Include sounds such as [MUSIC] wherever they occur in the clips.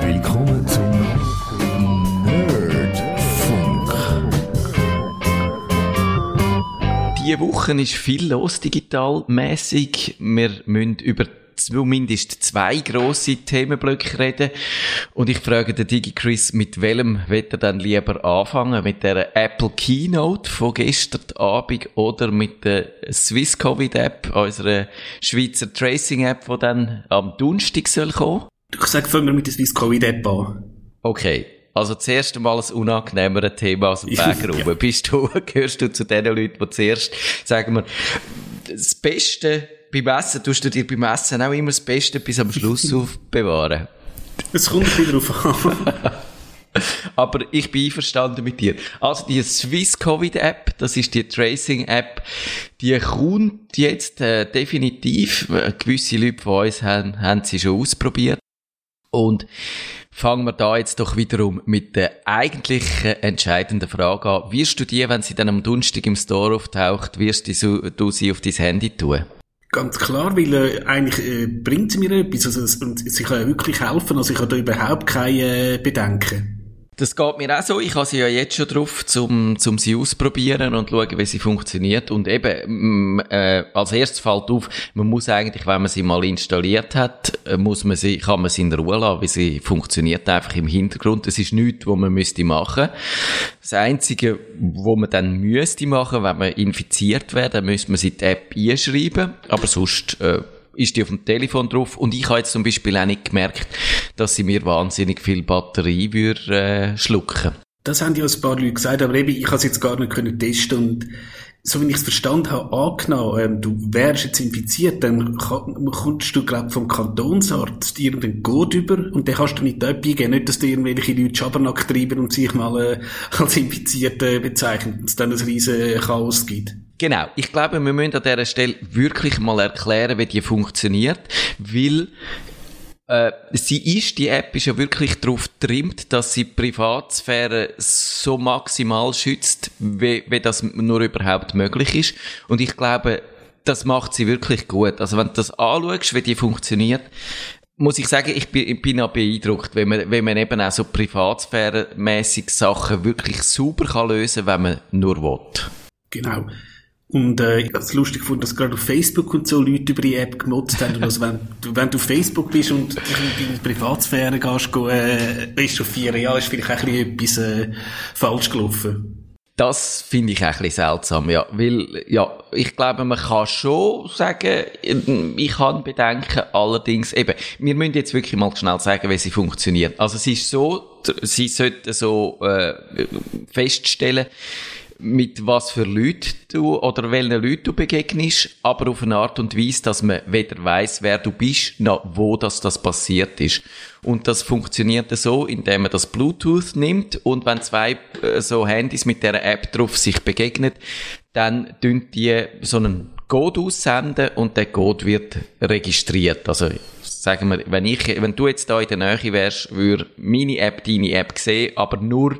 willkommen zum Nerdfunk. Diese Woche ist viel los digital mäßig. Wir müssen über zumindest zwei grosse Themenblöcke reden. Und ich frage den DigiChris, mit welchem wird er dann lieber anfangen? Mit der Apple Keynote von gestern Abend oder mit der Swiss Covid App, unserer Schweizer Tracing App, die dann am Donnerstag soll kommen? Ich sage, fangen wir mit der Swiss Covid App an. Okay. Also zuerst einmal ein unangenehmeres Thema aus dem [LAUGHS] Weg rum. Ja. Bist du, [LAUGHS] gehörst du zu den Leuten, die zuerst, sagen wir, das Beste beim Essen, tust du dir beim Essen auch immer das Beste bis am Schluss [LAUGHS] aufbewahren? Es kommt bisschen drauf an. Aber ich bin einverstanden mit dir. Also die Swiss Covid App, das ist die Tracing App, die kommt jetzt äh, definitiv. Äh, Gewisse Leute von uns haben, haben sie schon ausprobiert. Und fangen wir da jetzt doch wiederum mit der eigentlichen entscheidenden Frage an. Wirst du die, wenn sie dann am Donnerstag im Store auftaucht, wirst du, sie auf dein Handy tun? Ganz klar, weil äh, eigentlich äh, bringt sie mir etwas. Also, und sie kann wirklich helfen. Also ich habe da überhaupt keine äh, Bedenken. Das geht mir auch so. Ich habe sie ja jetzt schon drauf, zum, zum sie ausprobieren und schauen, wie sie funktioniert. Und eben, äh, als erstes fällt auf, man muss eigentlich, wenn man sie mal installiert hat, äh, muss man sie, kann man sie in Ruhe lassen, weil sie funktioniert einfach im Hintergrund. Es ist nichts, was man müsste machen. Das Einzige, wo man dann müsste machen, wenn man infiziert wäre, dann müsste man sie die App einschreiben. Aber sonst, äh, ist die auf dem Telefon drauf und ich habe jetzt zum Beispiel auch nicht gemerkt, dass sie mir wahnsinnig viel Batterie würde, äh, schlucken. Das haben ja ein paar Leute gesagt, aber eben, ich habe es jetzt gar nicht können testen und so wie ich es verstanden habe, angenommen, ähm, du wärst jetzt infiziert, dann kommst du, glaub, vom Kantonsarzt irgendeinen Code über und den kannst du nicht eingeben. Nicht, dass dir irgendwelche Leute Schabernack treiben und sich mal äh, als infiziert äh, bezeichnen und es dann ein riesen Chaos gibt. Genau. Ich glaube, wir müssen an dieser Stelle wirklich mal erklären, wie die funktioniert, weil äh, sie ist, die App ist ja wirklich darauf getrimmt, dass sie die Privatsphäre so maximal schützt, wie, wie das nur überhaupt möglich ist. Und ich glaube, das macht sie wirklich gut. Also wenn du das anschaust, wie die funktioniert, muss ich sagen, ich bin, ich bin auch beeindruckt, wenn man, wenn man eben auch so privatsphäremäßig Sachen wirklich super kann lösen, wenn man nur will. Genau. Und äh, ich habe es lustig gefunden, dass gerade auf Facebook und so Leute über die App gemotzt haben. Und also wenn, du, wenn du auf Facebook bist und in deine Privatsphäre gehst, go, äh, echauffieren, ja, ist vielleicht auch ein bisschen etwas äh, falsch gelaufen. Das finde ich auch ein bisschen seltsam, ja. Weil, ja, ich glaube, man kann schon sagen, ich kann bedenken, allerdings eben, wir müssen jetzt wirklich mal schnell sagen, wie sie funktioniert. Also, sie ist so, sie sollte so, äh, feststellen, mit was für Leuten du oder welchen Leuten du begegnest, aber auf eine Art und Weise, dass man weder weiß, wer du bist, noch wo das, das passiert ist. Und das funktioniert so, indem man das Bluetooth nimmt und wenn zwei äh, so Handys mit der App drauf sich begegnen, dann tun die so einen Code aussenden und der Code wird registriert. Also sagen wir, wenn ich, wenn du jetzt da in der Nähe wärst, würde meine App deine App sehen, aber nur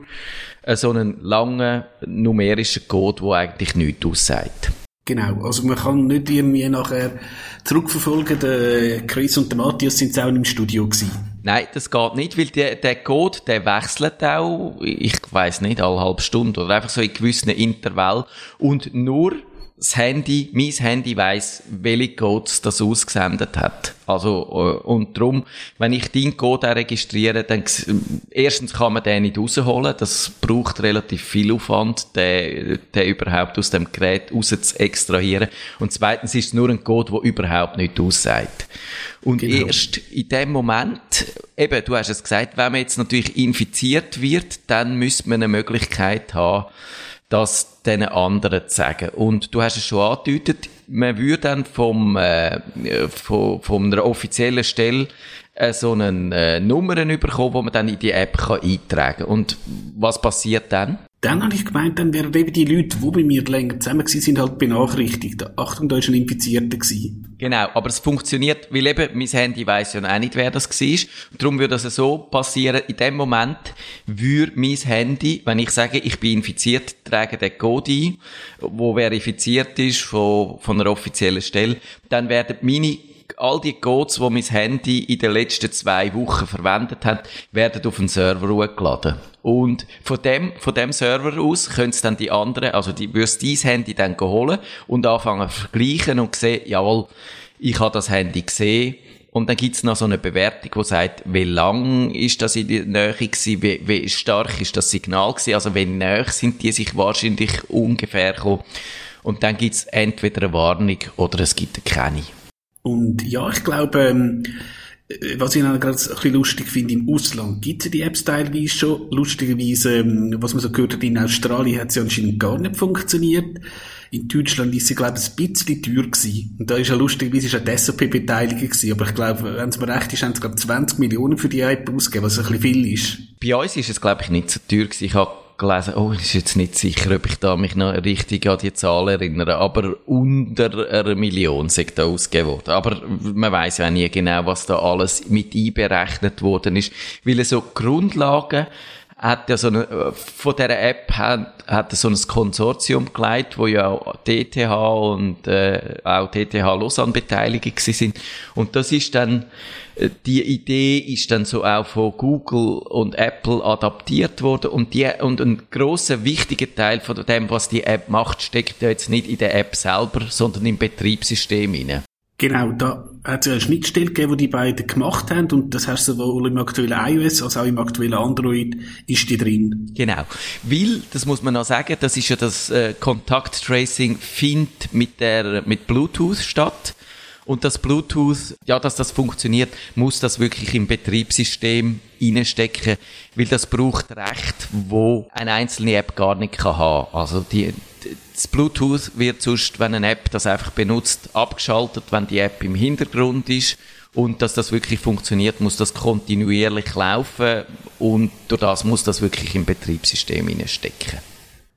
so einen langen numerischen Code, der eigentlich nichts aussagt. Genau. Also man kann nicht irgendwie nachher zurückverfolgen, der Chris und der Matthias sind auch im Studio gewesen. Nein, das geht nicht, weil der, der Code, der wechselt auch, ich weiß nicht, alle halbe Stunde oder einfach so in gewissen Intervall und nur das Handy, mein Handy weiss, welche Codes das ausgesendet hat. Also, äh, und darum, wenn ich deinen Code registriere, dann, erstens kann man den nicht rausholen, das braucht relativ viel Aufwand, den, den überhaupt aus dem Gerät raus zu extrahieren. Und zweitens ist es nur ein Code, der überhaupt nicht aussagt. Und Genau. erst in dem Moment, eben, du hast es gesagt, wenn man jetzt natürlich infiziert wird, dann müsste man eine Möglichkeit haben, das den anderen zu sagen. Und du hast es schon angedeutet, man würde dann vom, äh, von, von einer offiziellen Stelle äh, so einen äh, Nummern bekommen, wo man dann in die App kann eintragen kann. Und was passiert dann? Dann habe ich gemeint, dann wären eben die Leute, die bei mir länger zusammen gewesen sind, halt benachrichtigt. Achtung, da ist ein Infizierter. Genau, aber es funktioniert, weil eben mein Handy weiss ja auch nicht, wer das war. Darum würde das so passieren, in dem Moment würde mein Handy, wenn ich sage, ich bin infiziert, trage den Code ein, wo verifiziert ist von, von einer offiziellen Stelle, dann werden meine all die Codes, die mein Handy in den letzten zwei Wochen verwendet hat, werden auf den Server hochgeladen. Und von dem, von dem Server aus können es dann die anderen, also die, wirst dein Handy dann holen und anfangen zu vergleichen und sehen, jawohl, ich habe das Handy gesehen, und dann gibt's noch so eine Bewertung, die sagt, wie lang ist das in der Nähe gewesen, wie, wie stark ist das Signal gewesen, also wie näher sind die sich wahrscheinlich ungefähr gekommen. Und dann gibt's entweder eine Warnung oder es gibt keine. Und ja, ich glaube, ähm, was ich gerade ein bisschen lustig finde, im Ausland gibt es die Apps teilweise schon. Lustigerweise, ähm, was man so gehört hat, in Australien hat sie anscheinend gar nicht funktioniert. In Deutschland ist sie, glaube ich, ein bisschen teuer gewesen. Und da ist ja lustigerweise ist auch die SAP beteiligt gewesen. Aber ich glaube, wenn es mir recht ist, haben sie, glaube ich, 20 Millionen für die App ausgegeben, was ein bisschen viel ist. Bei uns ist es, glaube ich, nicht so teuer gewesen. Ich habe gelesen, oh, ist jetzt nicht sicher, ob ich da mich noch richtig an die Zahl erinnere, aber unter einer Million sind da ausgegeben worden. Aber man weiß ja nie genau, was da alles mit einberechnet worden ist, weil so Grundlagen hat ja so eine, von dieser App hat, hat so ein Konsortium geleitet, wo ja auch DTH und äh, auch DTH Lausanne beteiligt sind. Und das ist dann, die Idee ist dann so auch von Google und Apple adaptiert worden und die, und ein großer wichtiger Teil von dem, was die App macht, steckt ja jetzt nicht in der App selber, sondern im Betriebssystem hinein. Genau, da hat es ja eine Schnittstelle gegeben, die die beiden gemacht haben und das heißt sowohl im aktuellen iOS als auch im aktuellen Android ist die drin. Genau, weil, das muss man noch sagen, das ist ja das äh, Kontakt-Tracing findet mit der, mit Bluetooth statt. Und das Bluetooth, ja, dass das funktioniert, muss das wirklich im Betriebssystem reinstecken, weil das braucht Recht, wo eine einzelne App gar nicht kann haben. Also die, das Bluetooth wird sonst, wenn eine App das einfach benutzt, abgeschaltet, wenn die App im Hintergrund ist. Und dass das wirklich funktioniert, muss das kontinuierlich laufen und durch das muss das wirklich im Betriebssystem stecken.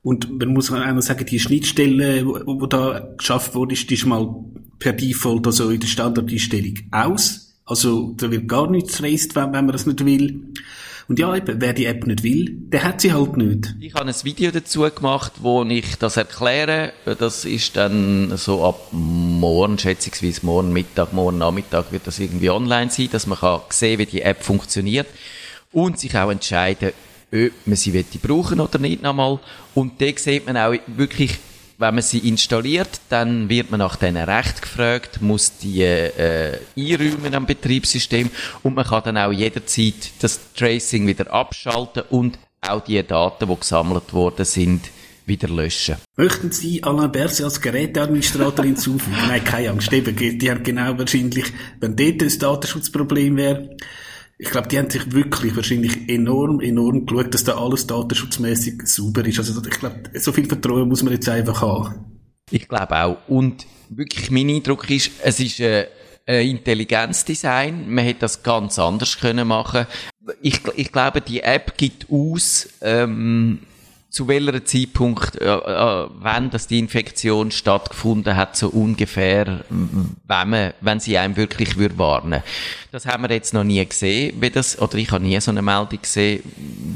Und man muss einmal sagen, die Schnittstelle, wo da geschafft wurde, ist, die ist mal per Default also in der Standardeinstellung aus. Also da wird gar nichts traced, wenn, wenn man das nicht will. Und ja, eben, wer die App nicht will, der hat sie halt nicht. Ich habe ein Video dazu gemacht, wo ich das erkläre. Das ist dann so ab morgen, schätzungsweise morgen Mittag, morgen Nachmittag wird das irgendwie online sein, dass man kann sehen, wie die App funktioniert und sich auch entscheiden, ob man sie brauchen oder nicht nochmal. Und da sieht man auch wirklich wenn man sie installiert, dann wird man nach diesen Recht gefragt, muss die äh, einräumen am Betriebssystem und man kann dann auch jederzeit das Tracing wieder abschalten und auch die Daten, die gesammelt worden sind, wieder löschen. Möchten Sie Alain Berset als Geräteadministrator hinzufügen? [LAUGHS] Nein, keine Angst. Eben, die haben genau wahrscheinlich, wenn dort ein Datenschutzproblem wäre, ich glaube, die haben sich wirklich wahrscheinlich enorm, enorm geschaut, dass da alles datenschutzmäßig sauber ist. Also ich glaube, so viel Vertrauen muss man jetzt einfach haben. Ich glaube auch. Und wirklich mein Eindruck ist, es ist äh, ein Intelligenzdesign. Man hätte das ganz anders können machen. Ich, ich glaube, die App gibt aus, ähm, zu welcher Zeitpunkt, äh, äh, wenn das die Infektion stattgefunden hat, so ungefähr, wenn man, wenn sie einem wirklich würde warnen. Das haben wir jetzt noch nie gesehen, wie das, oder ich habe nie so eine Meldung gesehen,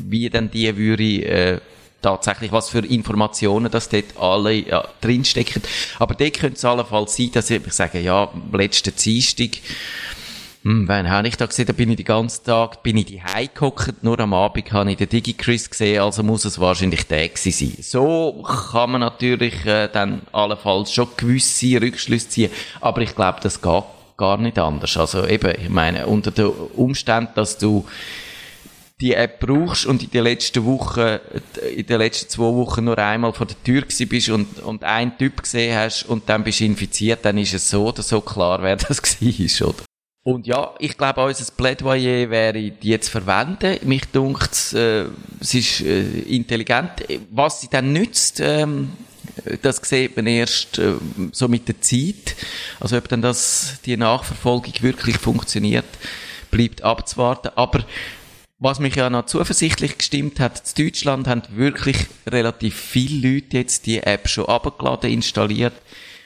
wie denn die würde, äh, tatsächlich, was für Informationen das dort alle ja, drinstecken. Aber dort könnte es allenfalls sein, dass ich sage, ja, letzten Dienstag, hm, wann habe ich da gesehen? Da bin ich den ganzen Tag, bin ich die gehockt, nur am Abend habe ich den DigiChris gesehen, also muss es wahrscheinlich der sein. So kann man natürlich äh, dann allenfalls schon gewisse Rückschlüsse ziehen, aber ich glaube, das geht gar nicht anders. Also eben, ich meine, unter den Umständen, dass du die App brauchst und in den letzten Wochen, in den letzten zwei Wochen nur einmal vor der Tür gewesen bist und, und einen Typ gesehen hast und dann bist du infiziert, dann ist es so oder so klar, wer [LAUGHS] das war, oder? Und ja, ich glaube, unser Plädoyer wäre, die jetzt verwenden. Mich dunkt äh, es ist äh, intelligent. Was sie dann nützt, ähm, das sieht man erst äh, so mit der Zeit. Also ob dann das, die Nachverfolgung wirklich funktioniert, bleibt abzuwarten. Aber was mich ja noch zuversichtlich gestimmt hat, in Deutschland haben wirklich relativ viele Leute jetzt die App schon abgeladen, installiert.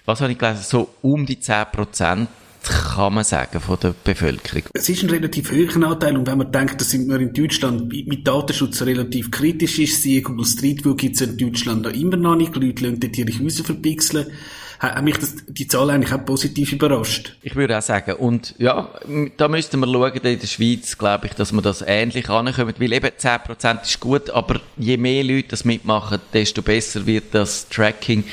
Was habe ich gelesen? So um die 10 Prozent kann man sagen, von der Bevölkerung. Es ist ein relativ hoher Anteil und wenn man denkt, dass wir in Deutschland mit Datenschutz relativ kritisch ist, siehe Google Street View gibt es in Deutschland noch immer noch nicht, die Leute lassen dort ihre Häuser verpixeln, hat mich das, die Zahl eigentlich auch positiv überrascht. Ich würde auch sagen, und ja, da müssten wir schauen, in der Schweiz, glaube ich, dass wir das ähnlich ankommen, weil eben 10% ist gut, aber je mehr Leute das mitmachen, desto besser wird das Tracking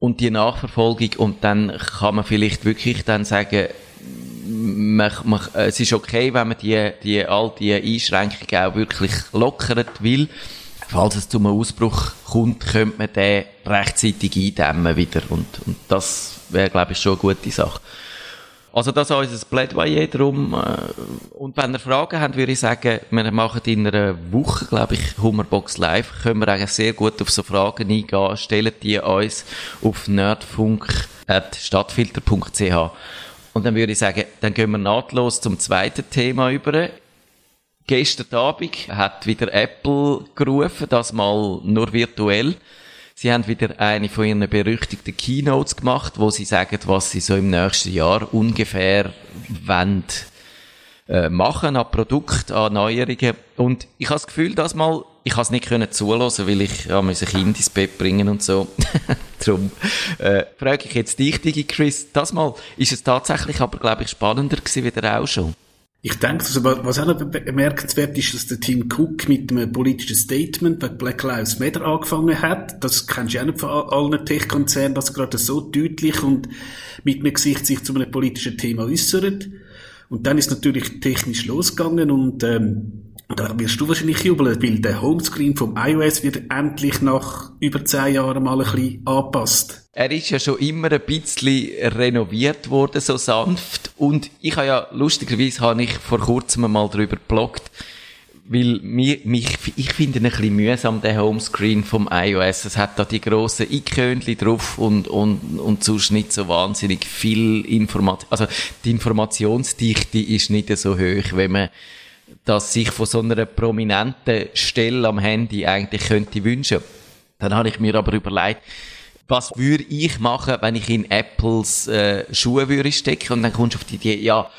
und die Nachverfolgung und dann kann man vielleicht wirklich dann sagen, man, man, es ist okay, wenn man die, die, all die Einschränkungen auch wirklich lockert will. Falls es zu einem Ausbruch kommt, könnte man den rechtzeitig eindämmen wieder und, und das wäre, glaube ich, schon eine gute Sache. Also das ist unser Plädoyer drum. Äh, und wenn ihr Fragen habt, würde ich sagen, wir machen in einer Woche, glaube ich, Hummerbox Live. Können wir eigentlich sehr gut auf so Fragen eingehen. Stellen die uns auf nerdfunk.stadtfilter.ch Und dann würde ich sagen, dann gehen wir nahtlos zum zweiten Thema über. Gestern Abend hat wieder Apple gerufen, das mal nur virtuell. Sie haben wieder eine von ihren berüchtigten Keynotes gemacht, wo sie sagen, was sie so im nächsten Jahr ungefähr wollen, äh, machen an Produkt, an Neuerungen. Und ich habe das Gefühl, dass mal, ich habe es nicht können zulassen, weil ich ja, ein Kind ins Bett bringen und so. [LAUGHS] Darum äh, frage ich jetzt dich, Digi Chris, das mal ist es tatsächlich aber, glaube ich, spannender gewesen wie der auch schon. Ich denke, also, was auch noch bemerkenswert ist, dass der Tim Cook mit einem politischen Statement bei Black Lives Matter angefangen hat. Das kennst du ja nicht von allen Tech-Konzernen, dass er gerade so deutlich und mit einem Gesicht sich zu einem politischen Thema äußert. Und dann ist natürlich technisch losgegangen und ähm, da wirst du wahrscheinlich jubeln, weil der Homescreen vom iOS wird endlich nach über zehn Jahren mal ein bisschen angepasst. Er ist ja schon immer ein bisschen renoviert worden, so sanft. Und ich habe ja, lustigerweise habe ich vor kurzem mal darüber gebloggt, weil mich, mich, ich finde ihn ein bisschen mühsam, der Homescreen vom iOS. Es hat da die grossen Ikönchen drauf und, und, und sonst nicht so wahnsinnig viel Information. Also, die Informationsdichte ist nicht so hoch, wenn man das sich von so einer prominenten Stelle am Handy eigentlich könnte wünschen. Dann habe ich mir aber überlegt, was würde ich machen, wenn ich in Apples äh, Schuhe würde stecken und dann kommst du auf die Idee, ja,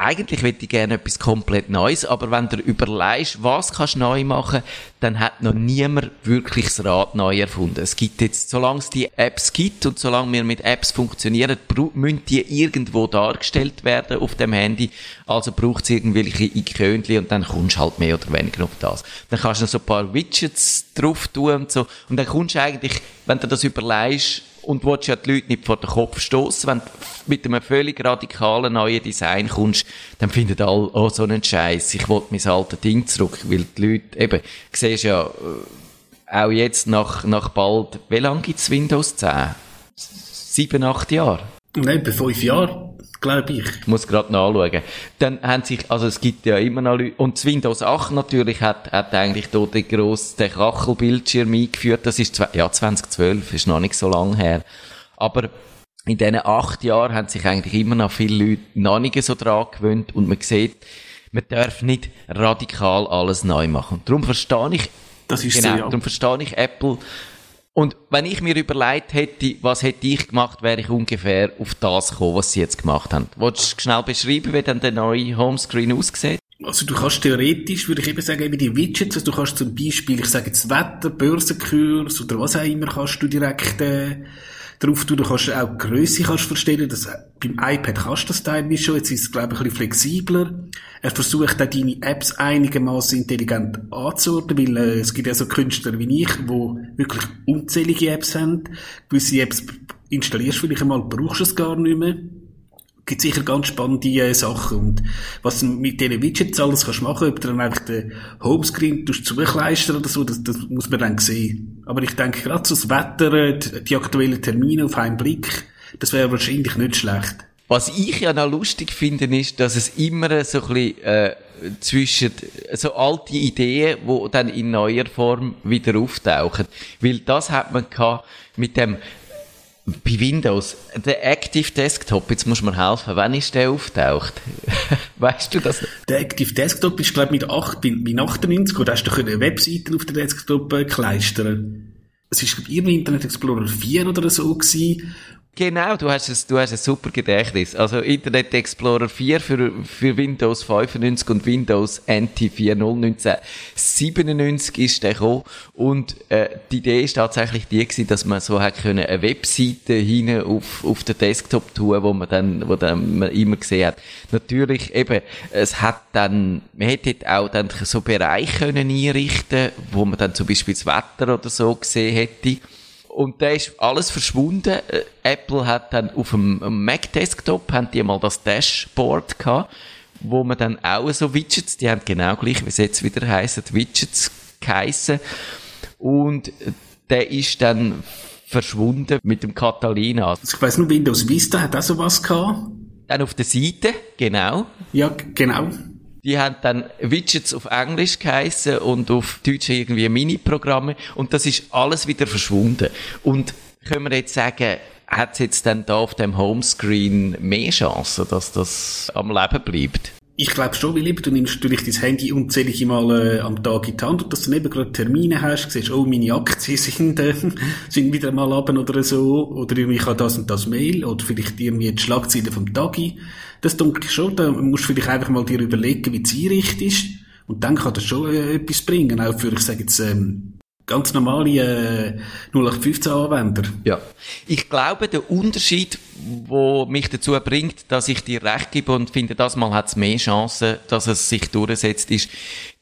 eigentlich hätte ich gerne etwas komplett Neues, aber wenn du überlegst, was kannst du neu machen, dann hat noch niemand wirklich das Rad neu erfunden. Es gibt jetzt, solange es die Apps gibt und solange wir mit Apps funktionieren, müssen die irgendwo dargestellt werden auf dem Handy. Also braucht es irgendwelche Ikönchen und dann kommst du halt mehr oder weniger auf das. Dann kannst du noch so ein paar Widgets drauf tun und so. Und dann kommst du eigentlich, wenn du das überlegst, und willst ja die Leute nicht vor den Kopf stoßen. Wenn du mit einem völlig radikalen neuen Design kommst, dann finden alle, oh, so einen Scheiß. Ich will mein altes Ding zurück, weil die Leute, eben, siehst ja, äh, auch jetzt nach, nach bald, wie lange gibt's Windows 10? Sieben, acht Jahre? Nein, bei fünf Jahren glaube ich. Muss gerade nachschauen. Dann haben sich, also es gibt ja immer noch Leute, und das Windows 8 natürlich hat, hat eigentlich dort den grossen, Kachelbildschirm eingeführt. Das ist, ja, 2012, ist noch nicht so lang her. Aber in diesen acht Jahren haben sich eigentlich immer noch viele Leute noch nicht so dran gewöhnt und man sieht, man darf nicht radikal alles neu machen. Darum verstehe ich, das ist genau, so, ja. darum verstehe ich Apple und wenn ich mir überlegt hätte, was hätte ich gemacht, wäre ich ungefähr auf das gekommen, was sie jetzt gemacht haben. Wolltest du schnell beschreiben, wie dann der neue Homescreen aussieht? Also du kannst theoretisch, würde ich eben sagen, eben die Widgets, also du kannst zum Beispiel, ich sage jetzt Wetter, Börsenkurs oder was auch immer, kannst du direkt äh, drauf tun. Du kannst auch die Grösse kannst verstellen. Das, beim iPad kannst du das teilweise schon. Jetzt ist es, glaube ich, ein bisschen flexibler. Er versucht auch deine Apps einigermaßen intelligent anzuordnen, weil äh, es gibt ja so Künstler wie ich, die wirklich unzählige Apps haben. Gewisse Apps installierst du vielleicht einmal, brauchst du es gar nicht mehr gibt sicher ganz spannende äh, Sachen. Und was du mit diesen Widgets alles kannst machen, ob du dann einfach den Homescreen zukleistern oder so, das, das muss man dann sehen. Aber ich denke, gerade so das Wetter, äh, die, die aktuellen Termine auf einen Blick, das wäre wahrscheinlich nicht schlecht. Was ich ja noch lustig finde, ist, dass es immer so ein bisschen, äh, zwischen so alte Ideen, die dann in neuer Form wieder auftauchen. Weil das hat man gehabt mit dem bei Windows, der Active Desktop, jetzt muss man helfen, wann ist der auftaucht? [LAUGHS] weißt du das? Der Active Desktop ist, glaube ich, mit, 8, mit 98, oder hast du eine Webseite auf der Desktop äh, kleistern. Es ist, glaube ich, Internet Explorer 4 oder so gewesen. Genau, du hast, ein, du hast ein super Gedächtnis. Also Internet Explorer 4 für, für Windows 95 und Windows NT 4.0 1997 ist der gekommen. Und äh, die Idee ist tatsächlich die gewesen, dass man so hat können eine Webseite hinein auf, auf den Desktop tun, wo man dann, wo dann man immer gesehen hat. Natürlich eben, es hat dann, man hätte auch dann so Bereiche können einrichten, wo man dann zum Beispiel das Wetter oder so gesehen hätte. Und da ist alles verschwunden. Äh, Apple hat dann auf dem Mac Desktop, haben die mal das Dashboard gehabt, wo man dann auch so Widgets, die haben genau gleich, wie es jetzt wieder heisst, Widgets geheissen. Und der ist dann verschwunden mit dem Catalina. Also ich weiss nur, Windows Vista hat auch sowas gehabt. Dann auf der Seite, genau. Ja, genau. Die haben dann Widgets auf Englisch geheissen und auf Deutsch irgendwie Mini-Programme und das ist alles wieder verschwunden. Und können wir jetzt sagen, hat es jetzt dann da auf dem Homescreen mehr Chancen, dass das am Leben bleibt? Ich glaube schon, weil eben, du nimmst natürlich dein Handy unzählige Mal äh, am Tag in die Hand und dass du dann eben gerade Termine hast, siehst, oh, meine Aktien sind, äh, [LAUGHS] sind wieder mal ab oder so, oder ich habe das und das Mail, oder vielleicht irgendwie die Schlagzeilen vom Tagi. Das denke ich schon, da musst du vielleicht einfach mal dir überlegen, wie die Einrichtung ist, und dann kann das schon äh, etwas bringen, auch für, ich sage jetzt, ähm, ganz normale äh, 0815-Anwender. Ja. Ich glaube, der Unterschied, wo mich dazu bringt, dass ich dir recht gebe und finde, das mal hat es mehr Chancen, dass es sich durchsetzt, ist,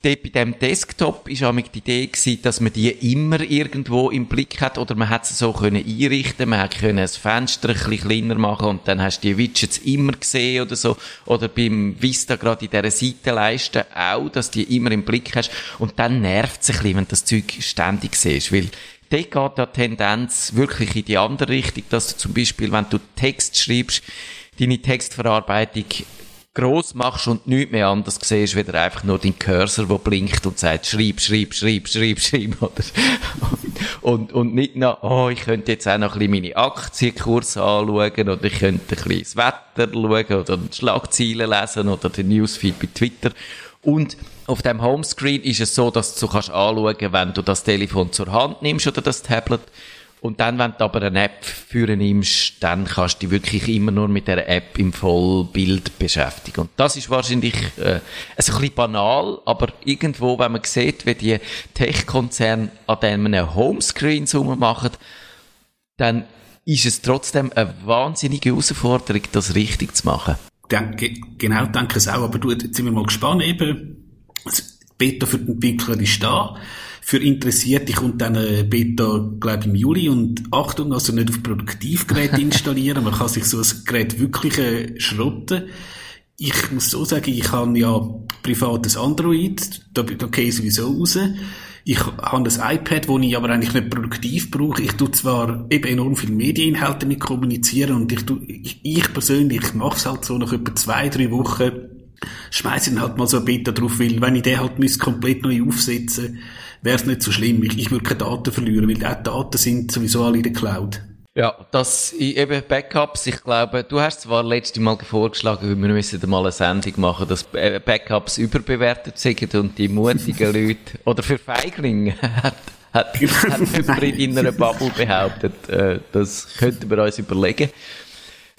dort bei dem Desktop ist auch die Idee gewesen, dass man die immer irgendwo im Blick hat oder man hat sie so können einrichten, man hat können das Fenster ein bisschen kleiner machen und dann hast du die Widgets immer gesehen oder so. Oder beim Vista gerade in dieser Seitenleiste auch, dass die immer im Blick hast. Und dann nervt es ein bisschen, wenn du das Zeug ständig siehst, weil dort geht die Tendenz wirklich in die andere Richtung, dass du zum Beispiel, wenn du Text schreibst, deine Textverarbeitung gross machst und nichts mehr anders siehst, wieder einfach nur dein Cursor, der blinkt und sagt, schreib, schreib, schreib, schreib, schreib, [LAUGHS] oder? und, und nicht noch, oh, ich könnte jetzt auch noch ein bisschen meine Aktienkurs anschauen, oder ich könnte ein bisschen das Wetter schauen, oder Schlagzeilen lesen, oder den Newsfeed bei Twitter. Und auf dem Homescreen ist es so, dass du kannst anschauen, wenn du das Telefon zur Hand nimmst oder das Tablet, und dann, wenn du aber eine App führen nimmst, dann kannst du dich wirklich immer nur mit der App im Vollbild beschäftigen. Und das ist wahrscheinlich äh, ein bisschen banal, aber irgendwo, wenn man sieht, wie die Tech-Konzerne an einem Homescreen machen, dann ist es trotzdem eine wahnsinnige Herausforderung, das richtig zu machen. Genau, denke es auch. Aber du, jetzt sind wir mal gespannt eben. Das Beta für den Entwickler ist da für Interessierte kommt dann eine Beta, glaube ich, im Juli. Und Achtung, also nicht auf Produktivgerät [LAUGHS] installieren. Man kann sich so ein Gerät wirklich äh, schrotten. Ich muss so sagen, ich habe ja privates Android. Da, da gehe ich sowieso raus. Ich habe ein iPad, wo ich aber eigentlich nicht produktiv brauche. Ich tue zwar eben enorm viele Medieninhalte mit kommunizieren und ich, tue, ich, ich persönlich mache es halt so nach etwa zwei, drei Wochen schmeiße ich halt mal so ein Beta drauf, weil wenn ich den halt komplett neu aufsetzen wäre es nicht so schlimm. Ich, ich würde keine Daten verlieren, weil auch Daten sind sowieso alle in der Cloud. Ja, das eben Backups. Ich glaube, du hast zwar letztes Mal vorgeschlagen, wir müssen mal eine Sendung machen, dass Backups überbewertet sind und die mutigen [LAUGHS] Leute oder für Feiglinge [LAUGHS] hat hat, [LAUGHS] hat in einer Bubble behauptet. Äh, das könnten wir uns überlegen.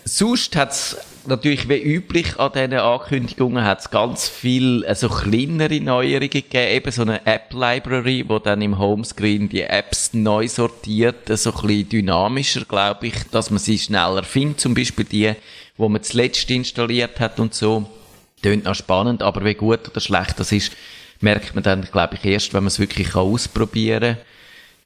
Sonst hat's natürlich wie üblich an diesen Ankündigungen hat's ganz viel also kleinere Neuerungen gegeben, eben so eine App-Library, wo dann im Homescreen die Apps neu sortiert, so ein bisschen dynamischer, glaube ich, dass man sie schneller findet, zum Beispiel die, wo man zuletzt installiert hat und so. Tönt noch spannend, aber wie gut oder schlecht das ist, merkt man dann, glaube ich, erst, wenn man es wirklich ausprobieren kann.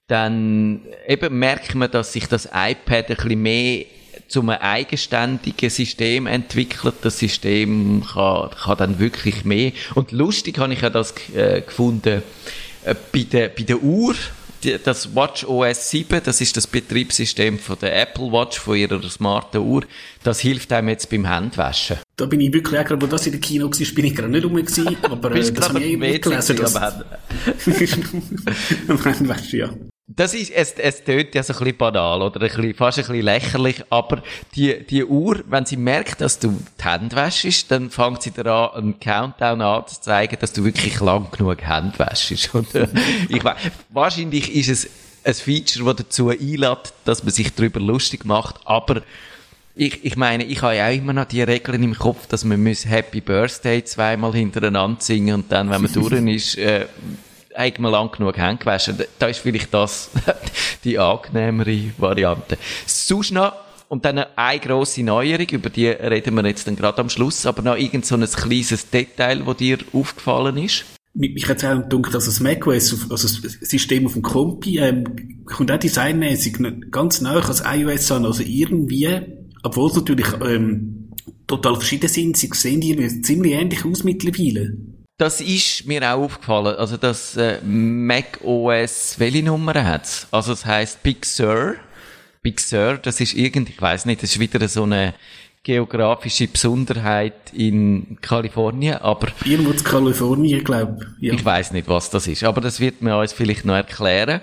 Dann eben merkt man, dass sich das iPad ein bisschen mehr zum eigenständigen System entwickelt. Das System kann, kann dann wirklich mehr. Und lustig habe ich ja das äh, gefunden äh, bei, der, bei der Uhr. Die, das Watch OS 7, das ist das Betriebssystem von der Apple Watch, von ihrer smarten Uhr. Das hilft einem jetzt beim Handwaschen. Da bin ich wirklich, gerade wo das in der Kino war, bin ich gerade nicht rum gewesen, aber [LAUGHS] äh, das habe ich gelesen. Das, [LAUGHS] Handwaschen, ja. Das ist, es, es tönt ja so ein bisschen banal oder ein bisschen, fast ein bisschen lächerlich, aber die, die Uhr, wenn sie merkt, dass du die Hände wäschst, dann fängt sie daran, einen Countdown anzuzeigen, dass du wirklich lang genug Hände wäschst. [LAUGHS] Und, äh, ich weiß, wahrscheinlich ist es ein Feature, das dazu einlädt, dass man sich darüber lustig macht, aber ich, ich meine, ich habe ja auch immer noch die Regeln im Kopf, dass man muss Happy Birthday zweimal hintereinander singen und dann, wenn man durch [LAUGHS] ist, äh, hat man lang genug Hände gewaschen. Da ist vielleicht das [LAUGHS] die angenehmere Variante. Sonst noch, und dann eine grosse Neuerung, über die reden wir jetzt dann gerade am Schluss, aber noch irgend so ein kleines Detail, das dir aufgefallen ist? Mich hat es auch gedacht, dass das macOS, also das System auf dem Kompi, ähm, kommt auch designmäßig ganz nah als iOS an, also irgendwie, obwohl es natürlich ähm, total verschieden sind, sie sehen die ziemlich ähnlich aus mittlerweile. Das ist mir auch aufgefallen. Also, das äh, Mac OS, welche Nummer hat's? Also, es heißt Big Sur. Big Sur, das ist irgendwie, ich weiß nicht, das ist wieder so eine geografische Besonderheit in Kalifornien, aber... Irgendwo in Kalifornien, glaube ich. Ja. Ich weiß nicht, was das ist, aber das wird mir uns vielleicht noch erklären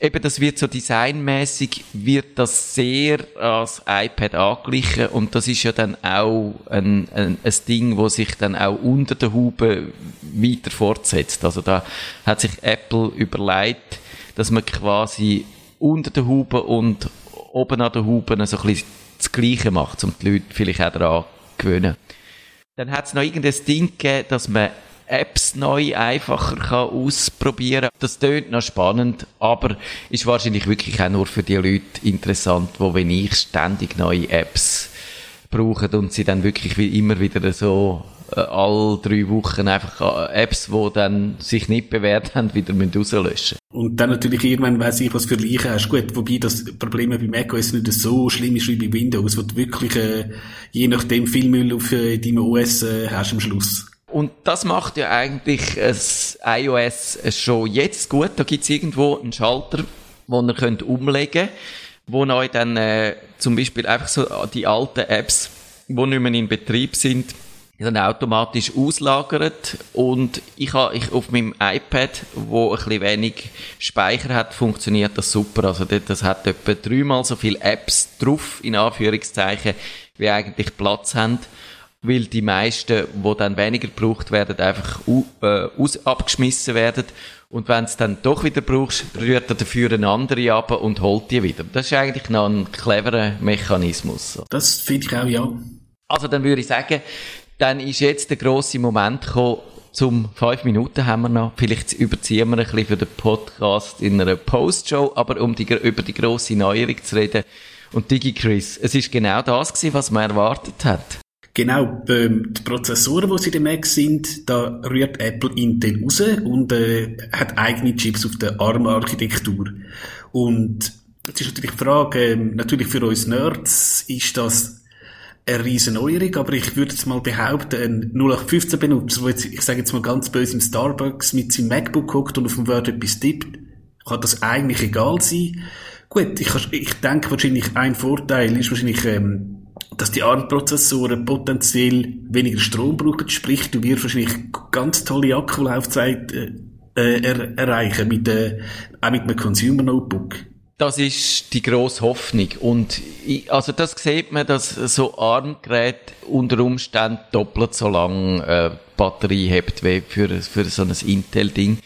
eben, das wird so designmäßig wird das sehr als iPad angeglichen und das ist ja dann auch ein, ein, ein Ding, wo sich dann auch unter der Haube weiter fortsetzt. Also da hat sich Apple überlegt, dass man quasi unter der Haube und oben an der Haube so ein bisschen das Gleiche macht, um die Leute vielleicht auch daran gewöhnen. Dann hat es noch irgendein Ding gegeben, dass man Apps neu einfacher kann ausprobieren Das tönt noch spannend, aber ist wahrscheinlich wirklich auch nur für die Leute interessant, wo wenn ich ständig neue Apps brauchen und sie dann wirklich wie immer wieder so äh, all drei Wochen einfach äh, Apps, die dann sich nicht bewährt [LAUGHS] haben, wieder rauslöschen Und dann natürlich irgendwann weiss ich, was für Leichen hast. Gut, wobei das Problem bei macOS nicht so schlimm ist wie bei Windows, wo du wirklich äh, je nachdem viel Müll auf äh, deinem OS äh, hast am Schluss. Und das macht ja eigentlich das iOS schon jetzt gut. Da gibt's irgendwo einen Schalter, wo ihr könnt umlegen könnt, wo euch dann äh, zum Beispiel einfach so die alten Apps, die nicht mehr in Betrieb sind, dann automatisch auslagert und ich habe ich auf meinem iPad, wo ein bisschen wenig Speicher hat, funktioniert das super. Also das hat etwa dreimal so viele Apps drauf, in Anführungszeichen, wie eigentlich Platz haben weil die meisten, die dann weniger gebraucht werden, einfach äh, aus, abgeschmissen werden. Und wenn es dann doch wieder brauchst, rührt er dafür eine andere ab und holt die wieder. Das ist eigentlich noch ein cleverer Mechanismus. Das finde ich auch, ja. Also dann würde ich sagen, dann ist jetzt der grosse Moment gekommen, zum fünf Minuten haben wir noch. Vielleicht überziehen wir ein bisschen für den Podcast in einer Postshow, aber um die, über die grosse Neuerung zu reden. Und DigiChris, es ist genau das gewesen, was man erwartet hat. Genau, ähm, die Prozessoren, die sie den Mac sind, da rührt Apple Intel raus und äh, hat eigene Chips auf der ARM-Architektur. Und jetzt ist natürlich die Frage, äh, natürlich für uns Nerds ist das eine riesen Neuerung, aber ich würde jetzt mal behaupten, ein 0815-Benutzer, der jetzt, ich sage jetzt mal ganz böse, im Starbucks mit seinem MacBook guckt und auf dem Word etwas tippt, kann das eigentlich egal sein. Gut, ich, ich denke wahrscheinlich ein Vorteil ist wahrscheinlich, ähm, dass die ARM-Prozessoren potenziell weniger Strom brauchen, sprich, du wirst wahrscheinlich ganz tolle Akkulaufzeit äh, äh, er erreichen, mit, äh, auch mit einem Consumer Notebook. Das ist die grosse Hoffnung. Und ich, also das sieht man, dass so ARM-Geräte unter Umständen doppelt so lange äh, Batterie hat wie für, für so ein Intel-Ding.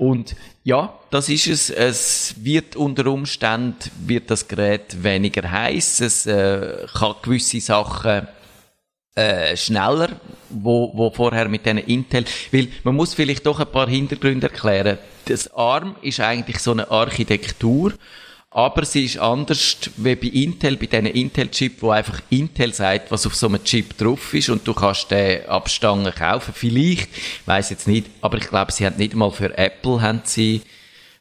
Und ja, das ist es. Es wird unter Umständen wird das Gerät weniger heiß. Es äh, kann gewisse Sachen äh, schneller, wo, wo vorher mit diesen Intel, weil man muss vielleicht doch ein paar Hintergründe erklären. Das ARM ist eigentlich so eine Architektur, aber sie ist anders wie bei Intel, bei diesen Intel-Chip, wo einfach Intel sagt, was auf so einem Chip drauf ist und du kannst den Abstangen kaufen. Vielleicht, weiß jetzt nicht, aber ich glaube, sie haben nicht mal für Apple haben sie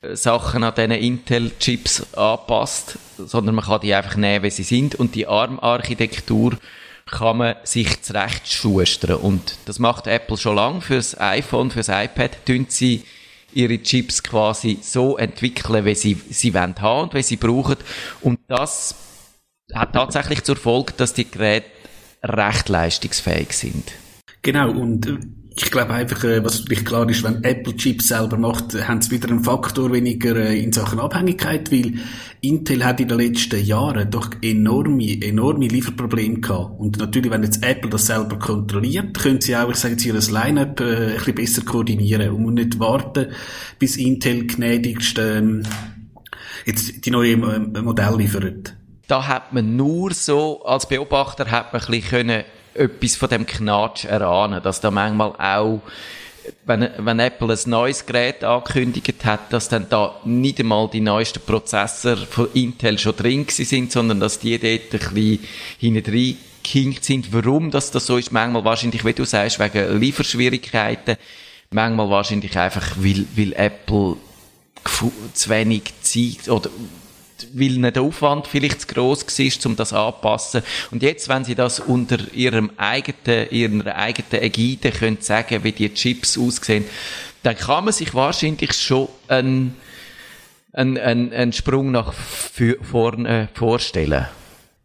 äh, Sachen an diesen Intel-Chips angepasst, sondern man kann die einfach nehmen, wie sie sind und die ARM-Architektur kann man sich zurechtschustern und das macht Apple schon lange fürs iPhone, fürs iPad, tun sie ihre Chips quasi so entwickeln, wie sie sie wollen haben und wie sie brauchen. Und das hat tatsächlich zur Folge, dass die Geräte recht leistungsfähig sind. Genau, und äh, ich glaube einfach, äh, was natürlich klar ist, wenn Apple Chips selber macht, haben sie wieder einen Faktor weniger äh, in Sachen Abhängigkeit, weil Intel hat in den letzten Jahren doch enorme, enorme Lieferprobleme gehabt. Und natürlich, wenn jetzt Apple das selber kontrolliert, können sie auch, ich sage jetzt, ihr Line-Up äh, ein bisschen besser koordinieren und nicht warten, bis Intel gnädigst ähm, jetzt die neuen äh, Modelle liefern. Da hat man nur so, als Beobachter hat man ein bisschen können, etwas von dem Knatsch erahnen, dass da manchmal auch wenn, wenn Apple ein neues Gerät angekündigt hat, dass dann da nicht einmal die neuesten Prozessor von Intel schon drin sind, sondern dass die dort ein bisschen hinten gehinkt sind. Warum das, das so ist, manchmal wahrscheinlich, wie du sagst, wegen Lieferschwierigkeiten, manchmal wahrscheinlich einfach, weil, weil Apple zu wenig Zeit oder weil nicht der Aufwand vielleicht zu gross war, um das anzupassen. Und jetzt, wenn sie das unter ihrem eigenen, ihrer eigenen Ägide können sagen, wie die Chips aussehen, dann kann man sich wahrscheinlich schon einen, einen, einen, einen Sprung nach vorne vorstellen.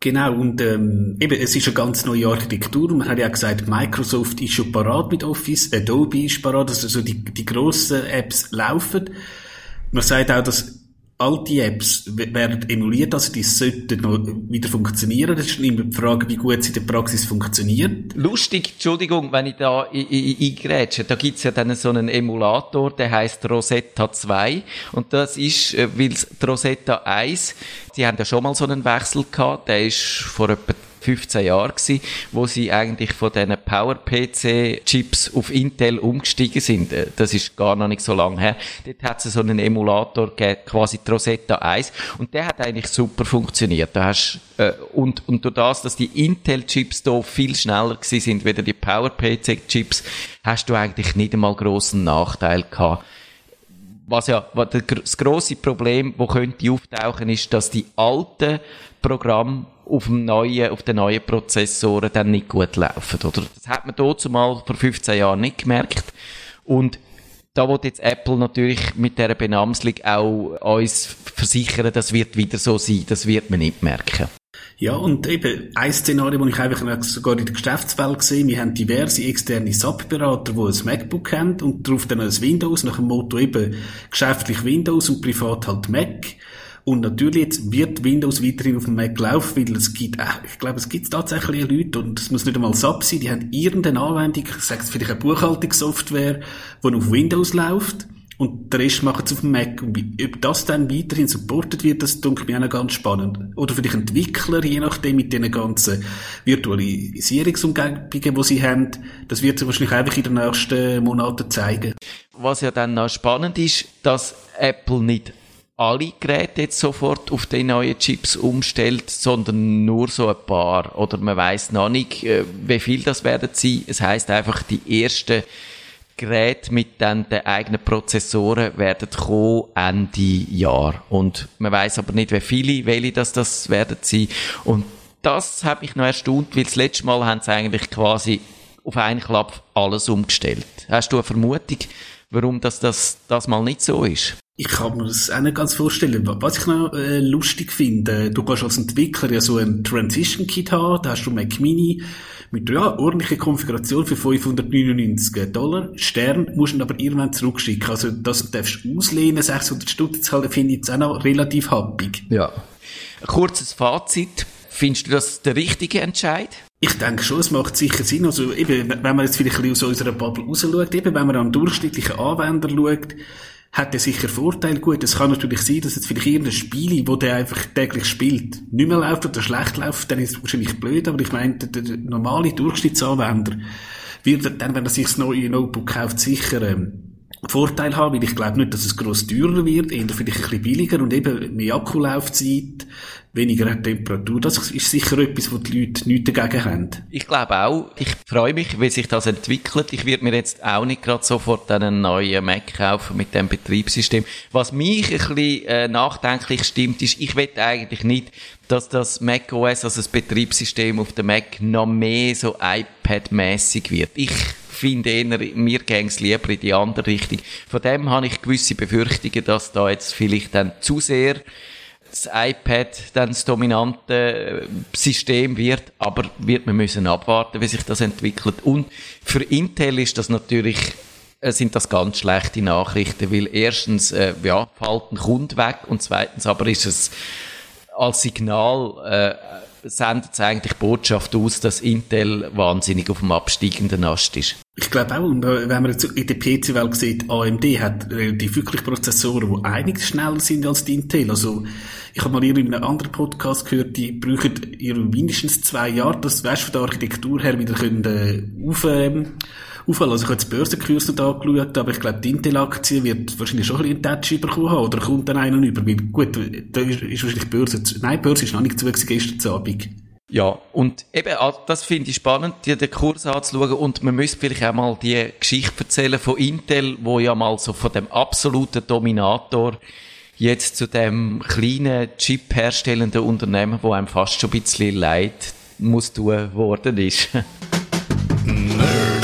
Genau, und ähm, eben, es ist eine ganz neue Architektur. Man hat ja gesagt, Microsoft ist schon parat mit Office, Adobe ist parat, also die, die grossen Apps laufen. Man sagt auch, dass alte Apps werden emuliert, also die sollten noch wieder funktionieren. Das ist immer die Frage, wie gut sie in der Praxis funktioniert. Lustig, Entschuldigung, wenn ich da eingrätsche, da gibt's ja dann so einen Emulator, der heißt Rosetta 2 und das ist, äh, weil Rosetta 1, die haben ja schon mal so einen Wechsel gehabt, der ist vor etwa 15 Jahre gewesen, wo sie eigentlich von diesen Power-PC-Chips auf Intel umgestiegen sind. Äh, das ist gar noch nicht so lange her. Dort hat es so einen Emulator gegeben, quasi die Rosetta 1, und der hat eigentlich super funktioniert. Da hast, äh, und, und durch das, dass die Intel-Chips da viel schneller gewesen sind, wie die Power-PC-Chips, hast du eigentlich nicht einmal grossen Nachteil gehabt was ja das große Problem, wo könnte auftauchen, ist, dass die alten Programme auf dem neuen, auf den neuen Prozessoren dann nicht gut laufen, oder? Das hat man dort zumal vor 15 Jahren nicht gemerkt. Und da wird jetzt Apple natürlich mit dieser Benamslung auch uns versichern, das wird wieder so sein, das wird man nicht merken. Ja, und eben ein Szenario, das ich einfach sogar in der Geschäftswelt sehe, wir haben diverse externe SAP-Berater, die ein MacBook haben und darauf dann ein Windows, nach dem Motto eben geschäftlich Windows und privat halt Mac. Und natürlich jetzt wird Windows weiterhin auf dem Mac laufen, weil es gibt, äh, ich glaube, es gibt tatsächlich Leute, und es muss nicht einmal SAP sein, die haben irgendeine Anwendung, sage es vielleicht eine Buchhaltungssoftware, die auf Windows läuft. Und der Rest macht es auf dem Mac. Und ob das dann weiterhin supportet wird, das denke ich auch noch ganz spannend. Oder vielleicht Entwickler, je nachdem, mit den ganzen Virtualisierungsumgebungen, die sie haben. Das wird sich wahrscheinlich einfach in den nächsten Monaten zeigen. Was ja dann noch spannend ist, dass Apple nicht alle Geräte jetzt sofort auf die neuen Chips umstellt, sondern nur so ein paar. Oder man weiß noch nicht, äh, wie viel das werden sein. Es heißt einfach, die ersten Geräte mit dann den eigenen Prozessoren werden kommen Ende Jahr. Und man weiß aber nicht, wie viele, welche das, das werden sein. Und das hat mich noch erstaunt, weil das letzte Mal haben sie eigentlich quasi auf einen Klapp alles umgestellt. Hast du eine Vermutung, warum das, das, das mal nicht so ist? Ich kann mir das auch nicht ganz vorstellen. Was ich noch äh, lustig finde, du kannst als Entwickler ja so ein Transition Kit haben, da hast du Mac Mini mit ja, ordentlicher Konfiguration für 599 Dollar. Stern musst du aber irgendwann zurückschicken. Also das darfst du auslehnen, 600 Stutz zahlen, finde ich jetzt auch noch relativ happig. Ja. Ein kurzes Fazit. Findest du das der richtige Entscheid? Ich denke schon, es macht sicher Sinn. Also eben, wenn man jetzt vielleicht ein bisschen aus unserer Bubble raus schaut, eben wenn man an durchschnittlichen Anwender schaut, hat er sicher Vorteil. Gut, es kann natürlich sein, dass jetzt vielleicht irgendein Spiel, wo der einfach täglich spielt, nicht mehr läuft oder schlecht läuft, dann ist es wahrscheinlich blöd, aber ich meine, der, der normale Durchschnittsanwender wird dann, wenn er sich das neue Notebook kauft, sicher ähm, Vorteil haben, weil ich glaube nicht, dass es gross teurer wird, eher vielleicht ein bisschen billiger und eben mehr Akkulaufzeit, weniger Temperatur. Das ist sicher etwas, wo die Leute nichts dagegen haben. Ich glaube auch. Ich freue mich, wie sich das entwickelt. Ich werde mir jetzt auch nicht gerade sofort einen neuen Mac kaufen mit dem Betriebssystem. Was mich ein bisschen äh, nachdenklich stimmt, ist, ich will eigentlich nicht, dass das Mac OS, also das Betriebssystem auf dem Mac, noch mehr so iPad-mäßig wird. Ich finde eher, mir gäng's lieber in die andere Richtung. Von dem habe ich gewisse Befürchtungen, dass da jetzt vielleicht dann zu sehr das iPad dann das dominante äh, System wird, aber wird man müssen abwarten, wie sich das entwickelt. Und für Intel ist das natürlich äh, sind das ganz schlechte Nachrichten, weil erstens äh, ja fällt ein Kunde weg und zweitens aber ist es als Signal äh, sendet es eigentlich Botschaft aus, dass Intel wahnsinnig auf dem absteigenden Ast ist. Ich glaube auch, wenn man jetzt in der PC-Welt sieht, AMD hat relativ wirklich Prozessoren, die einiges schneller sind als die Intel. Also, ich habe mal in einem anderen Podcast gehört, die brauchen mindestens zwei Jahre, das weißt, von der Architektur her wieder können, äh, auf, ähm, aufhören. Also ich habe jetzt die Börsenkurs nicht angeschaut, aber ich glaube, die Intel-Aktie wird wahrscheinlich schon ein bisschen einen Touch bekommen haben, oder kommt dann einer über, weil gut, da ist, ist wahrscheinlich Börse, nein, Börse ist noch nicht zu gestern Abend. Ja, und eben, ah, das finde ich spannend, den Kurs anzuschauen und man müsste vielleicht auch mal die Geschichte erzählen von Intel, wo ja mal so von dem absoluten Dominator jetzt zu dem kleinen Chip herstellenden Unternehmen, wo einem fast schon ein bisschen leid muss tun worden ist. Nerdfunk.